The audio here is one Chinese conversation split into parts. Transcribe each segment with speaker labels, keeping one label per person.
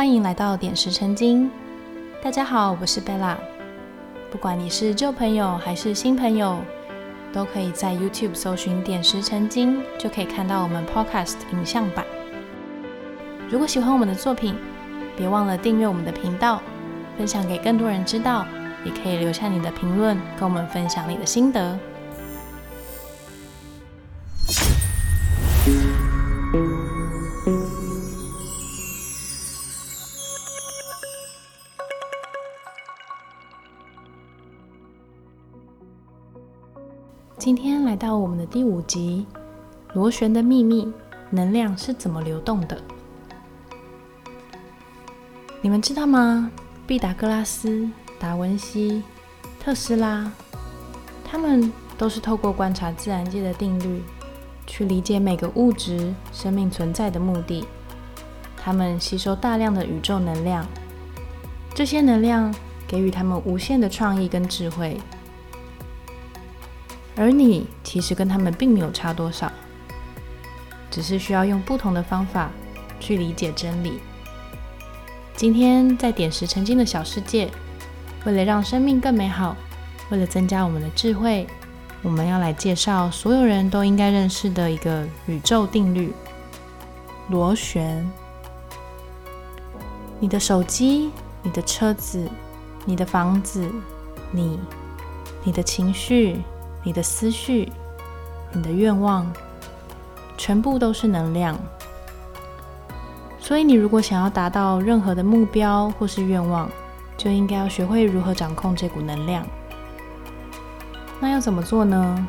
Speaker 1: 欢迎来到点石成金。大家好，我是贝拉。不管你是旧朋友还是新朋友，都可以在 YouTube 搜寻“点石成金”，就可以看到我们 Podcast 影像版。如果喜欢我们的作品，别忘了订阅我们的频道，分享给更多人知道。也可以留下你的评论，跟我们分享你的心得。今天来到我们的第五集，《螺旋的秘密：能量是怎么流动的》。你们知道吗？毕达哥拉斯、达文西、特斯拉，他们都是透过观察自然界的定律，去理解每个物质生命存在的目的。他们吸收大量的宇宙能量，这些能量给予他们无限的创意跟智慧。而你其实跟他们并没有差多少，只是需要用不同的方法去理解真理。今天在点石成金的小世界，为了让生命更美好，为了增加我们的智慧，我们要来介绍所有人都应该认识的一个宇宙定律——螺旋。你的手机、你的车子、你的房子、你、你的情绪。你的思绪、你的愿望，全部都是能量。所以，你如果想要达到任何的目标或是愿望，就应该要学会如何掌控这股能量。那要怎么做呢？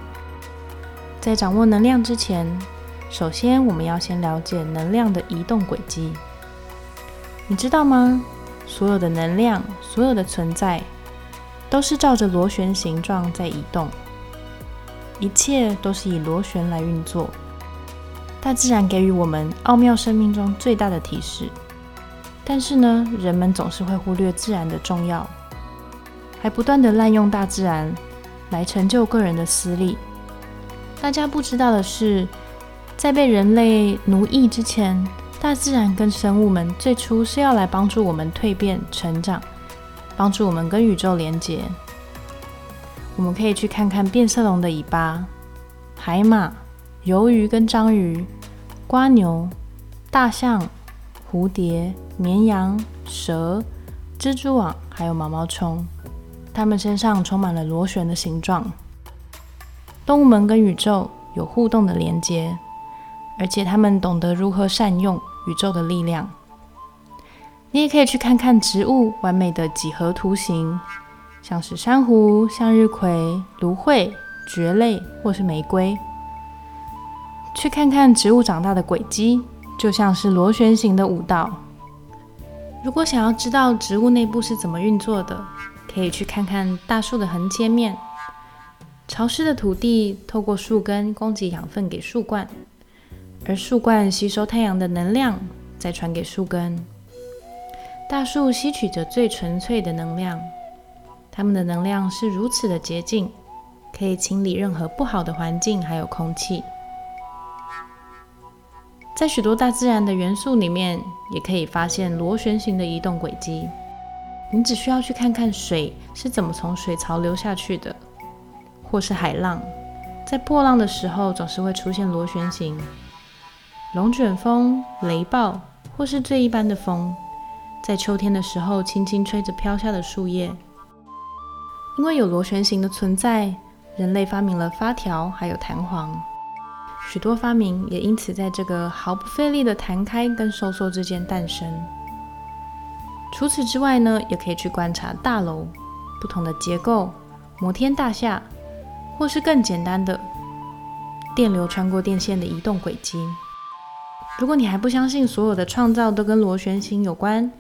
Speaker 1: 在掌握能量之前，首先我们要先了解能量的移动轨迹。你知道吗？所有的能量，所有的存在，都是照着螺旋形状在移动。一切都是以螺旋来运作。大自然给予我们奥妙生命中最大的提示，但是呢，人们总是会忽略自然的重要，还不断的滥用大自然来成就个人的私利。大家不知道的是，在被人类奴役之前，大自然跟生物们最初是要来帮助我们蜕变成长，帮助我们跟宇宙连接。我们可以去看看变色龙的尾巴、海马、鱿鱼跟章鱼、瓜牛、大象、蝴蝶、绵羊、蛇、蜘蛛网，还有毛毛虫，它们身上充满了螺旋的形状。动物们跟宇宙有互动的连接，而且它们懂得如何善用宇宙的力量。你也可以去看看植物完美的几何图形。像是珊瑚、向日葵、芦荟、蕨类或是玫瑰，去看看植物长大的轨迹，就像是螺旋形的舞蹈。如果想要知道植物内部是怎么运作的，可以去看看大树的横切面。潮湿的土地透过树根供给养分给树冠，而树冠吸收太阳的能量，再传给树根。大树吸取着最纯粹的能量。它们的能量是如此的洁净，可以清理任何不好的环境，还有空气。在许多大自然的元素里面，也可以发现螺旋形的移动轨迹。你只需要去看看水是怎么从水槽流下去的，或是海浪，在破浪的时候总是会出现螺旋形。龙卷风、雷暴，或是最一般的风，在秋天的时候轻轻吹着飘下的树叶。因为有螺旋形的存在，人类发明了发条，还有弹簧。许多发明也因此在这个毫不费力的弹开跟收缩之间诞生。除此之外呢，也可以去观察大楼不同的结构，摩天大厦，或是更简单的电流穿过电线的移动轨迹。如果你还不相信所有的创造都跟螺旋形有关，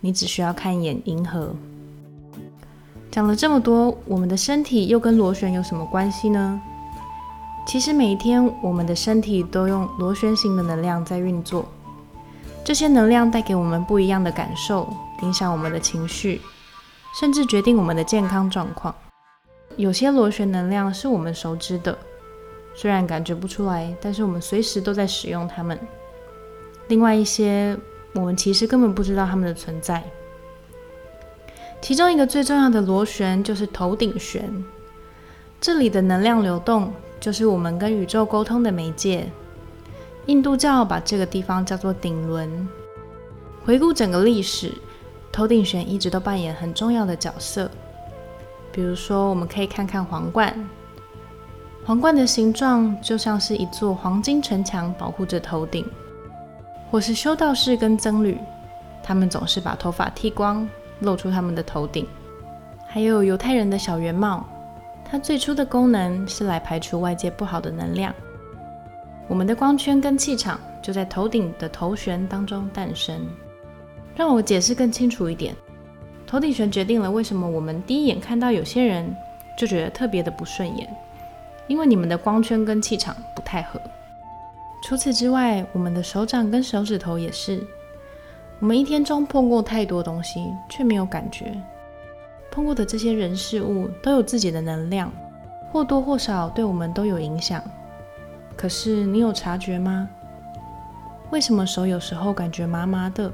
Speaker 1: 你只需要看一眼银河。讲了这么多，我们的身体又跟螺旋有什么关系呢？其实每一天，我们的身体都用螺旋形的能量在运作。这些能量带给我们不一样的感受，影响我们的情绪，甚至决定我们的健康状况。有些螺旋能量是我们熟知的，虽然感觉不出来，但是我们随时都在使用它们。另外一些我们其实根本不知道它们的存在。其中一个最重要的螺旋就是头顶旋，这里的能量流动就是我们跟宇宙沟通的媒介。印度教把这个地方叫做顶轮。回顾整个历史，头顶旋一直都扮演很重要的角色。比如说，我们可以看看皇冠，皇冠的形状就像是一座黄金城墙，保护着头顶；或是修道士跟僧侣，他们总是把头发剃光。露出他们的头顶，还有犹太人的小圆帽，它最初的功能是来排除外界不好的能量。我们的光圈跟气场就在头顶的头旋当中诞生。让我解释更清楚一点，头顶旋决定了为什么我们第一眼看到有些人就觉得特别的不顺眼，因为你们的光圈跟气场不太合。除此之外，我们的手掌跟手指头也是。我们一天中碰过太多东西，却没有感觉。碰过的这些人事物都有自己的能量，或多或少对我们都有影响。可是你有察觉吗？为什么手有时候感觉麻麻的？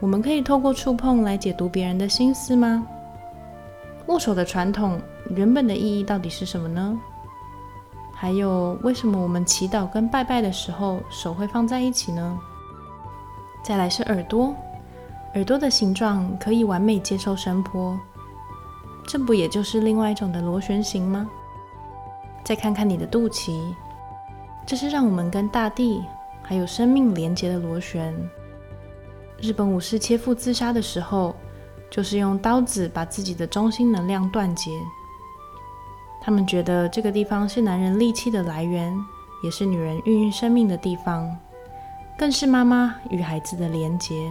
Speaker 1: 我们可以透过触碰来解读别人的心思吗？握手的传统原本的意义到底是什么呢？还有，为什么我们祈祷跟拜拜的时候手会放在一起呢？再来是耳朵，耳朵的形状可以完美接受声波，这不也就是另外一种的螺旋形吗？再看看你的肚脐，这是让我们跟大地还有生命连接的螺旋。日本武士切腹自杀的时候，就是用刀子把自己的中心能量断绝。他们觉得这个地方是男人力气的来源，也是女人孕育生命的地方。更是妈妈与孩子的连结，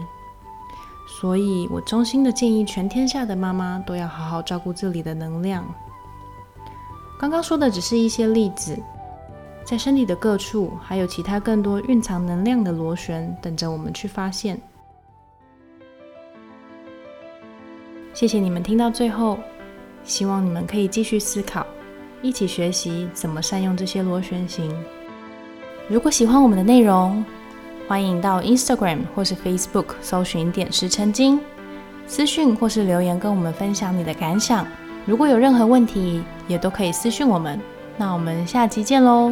Speaker 1: 所以我衷心的建议全天下的妈妈都要好好照顾这里的能量。刚刚说的只是一些例子，在身体的各处还有其他更多蕴藏能量的螺旋等着我们去发现。谢谢你们听到最后，希望你们可以继续思考，一起学习怎么善用这些螺旋形。如果喜欢我们的内容，欢迎到 Instagram 或是 Facebook 搜寻“点石成金”，私讯或是留言跟我们分享你的感想。如果有任何问题，也都可以私讯我们。那我们下期见喽！